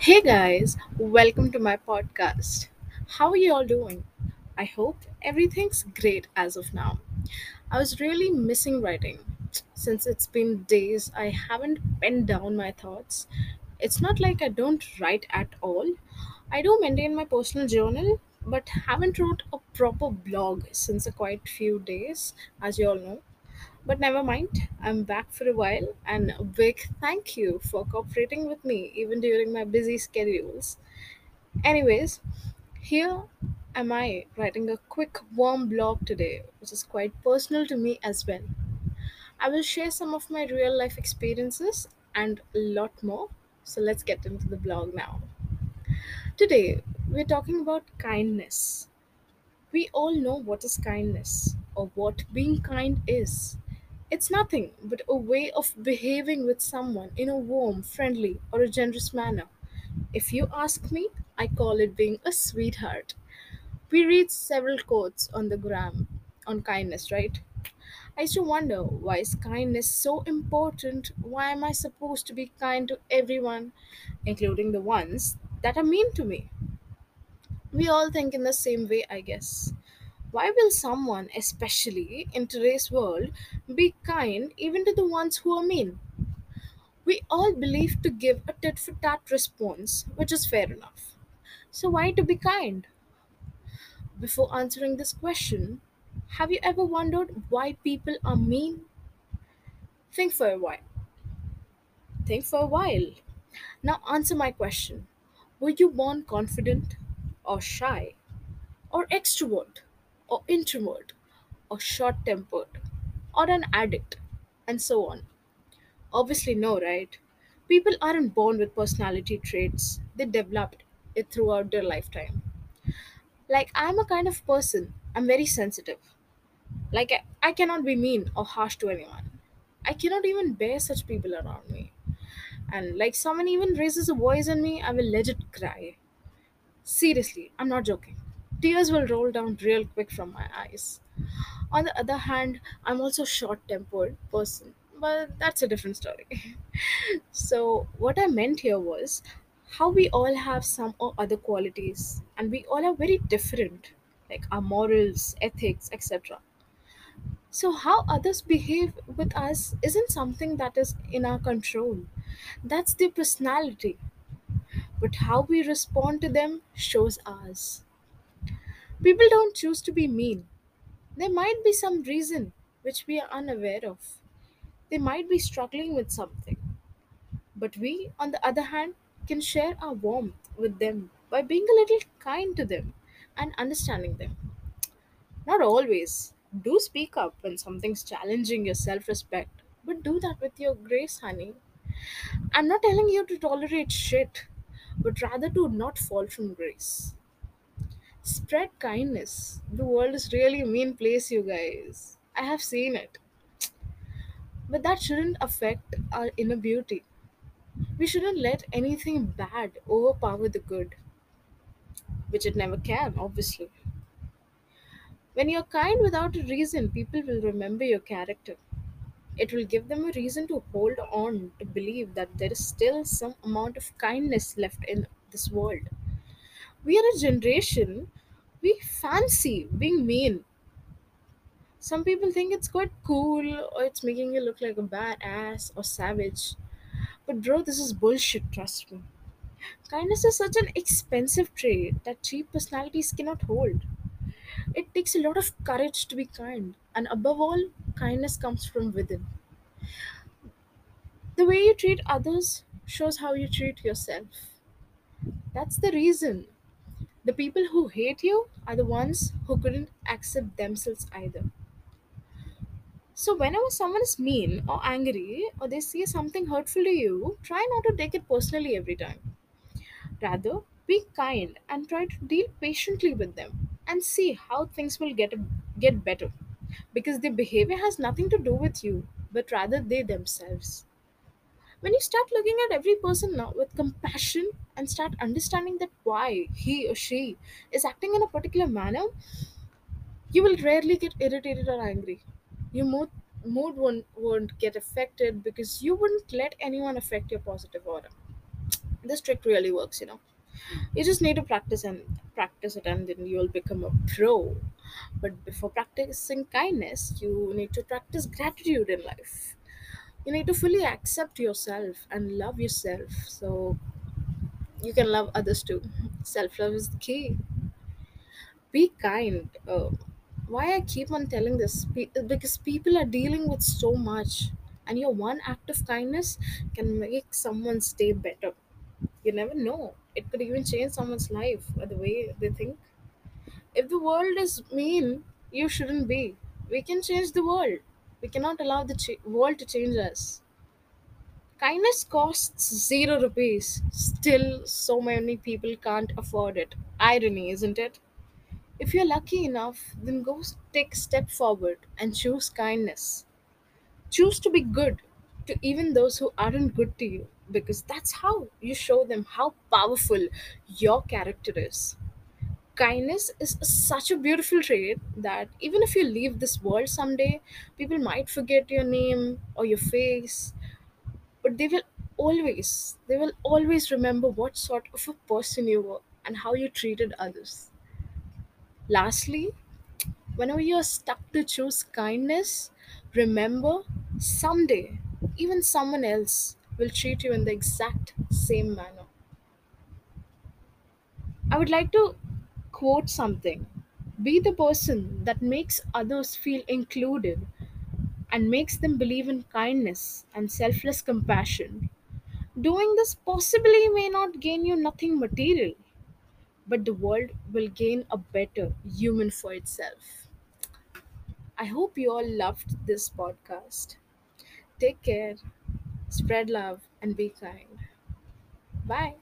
Hey guys, welcome to my podcast. How are you all doing? I hope everything's great as of now. I was really missing writing. Since it's been days, I haven't penned down my thoughts. It's not like I don't write at all. I do maintain my personal journal, but haven't wrote a proper blog since a quite few days, as you all know. But never mind, I'm back for a while, and a big thank you for cooperating with me even during my busy schedules. Anyways, here am I writing a quick warm blog today, which is quite personal to me as well. I will share some of my real life experiences and a lot more. So let's get into the blog now. Today, we're talking about kindness. We all know what is kindness or what being kind is. It's nothing but a way of behaving with someone in a warm, friendly, or a generous manner. If you ask me, I call it being a sweetheart. We read several quotes on the gram on kindness, right? I used to wonder why is kindness so important? Why am I supposed to be kind to everyone, including the ones that are mean to me? We all think in the same way, I guess. Why will someone, especially in today's world, be kind even to the ones who are mean? We all believe to give a tit for tat response, which is fair enough. So, why to be kind? Before answering this question, have you ever wondered why people are mean? Think for a while. Think for a while. Now, answer my question Were you born confident or shy or extrovert or introvert or short tempered or an addict and so on? Obviously, no, right? People aren't born with personality traits, they developed it throughout their lifetime. Like, I'm a kind of person, I'm very sensitive. Like, I, cannot be mean or harsh to anyone. I cannot even bear such people around me. And like, someone even raises a voice on me, I will legit cry. Seriously, I'm not joking. Tears will roll down real quick from my eyes. On the other hand, I'm also a short-tempered person, but that's a different story. so, what I meant here was how we all have some or other qualities and we all are very different, like our morals, ethics, etc. So, how others behave with us isn't something that is in our control. That's their personality. But how we respond to them shows ours. People don't choose to be mean. There might be some reason which we are unaware of. They might be struggling with something. But we, on the other hand, can share our warmth with them by being a little kind to them and understanding them. Not always. Do speak up when something's challenging your self respect, but do that with your grace, honey. I'm not telling you to tolerate shit, but rather to not fall from grace. Spread kindness. The world is really a mean place, you guys. I have seen it. But that shouldn't affect our inner beauty. We shouldn't let anything bad overpower the good, which it never can, obviously. When you're kind without a reason, people will remember your character. It will give them a reason to hold on to believe that there is still some amount of kindness left in this world. We are a generation, we fancy being mean. Some people think it's quite cool or it's making you look like a badass or savage. But, bro, this is bullshit, trust me. Kindness is such an expensive trait that cheap personalities cannot hold. It takes a lot of courage to be kind, and above all, kindness comes from within. The way you treat others shows how you treat yourself. That's the reason. The people who hate you are the ones who couldn't accept themselves either. So, whenever someone is mean or angry or they say something hurtful to you, try not to take it personally every time. Rather, be kind and try to deal patiently with them and see how things will get get better because their behavior has nothing to do with you but rather they themselves. When you start looking at every person now with compassion and start understanding that why he or she is acting in a particular manner, you will rarely get irritated or angry. Your mood, mood won't, won't get affected because you wouldn't let anyone affect your positive aura. this trick really works you know you just need to practice and practice it and then you'll become a pro but before practicing kindness you need to practice gratitude in life you need to fully accept yourself and love yourself. So you can love others too. Self love is the key. Be kind. Uh, why i keep on telling this? Be- because people are dealing with so much and your one act of kindness can make someone's day better. You never know. It could even change someone's life or the way they think. If the world is mean you shouldn't be. We can change the world we cannot allow the ch- world to change us kindness costs zero rupees still so many people can't afford it irony isn't it if you're lucky enough, then go take step forward and choose kindness. Choose to be good to even those who aren't good to you because that's how you show them how powerful your character is. Kindness is such a beautiful trait that even if you leave this world someday, people might forget your name or your face, but they will always, they will always remember what sort of a person you were and how you treated others. Lastly, Whenever you're stuck to choose kindness, remember someday, even someone else will treat you in the exact same manner. I would like to quote something Be the person that makes others feel included and makes them believe in kindness and selfless compassion. Doing this possibly may not gain you nothing material, but the world will gain a better human for itself. I hope you all loved this podcast. Take care, spread love, and be kind. Bye.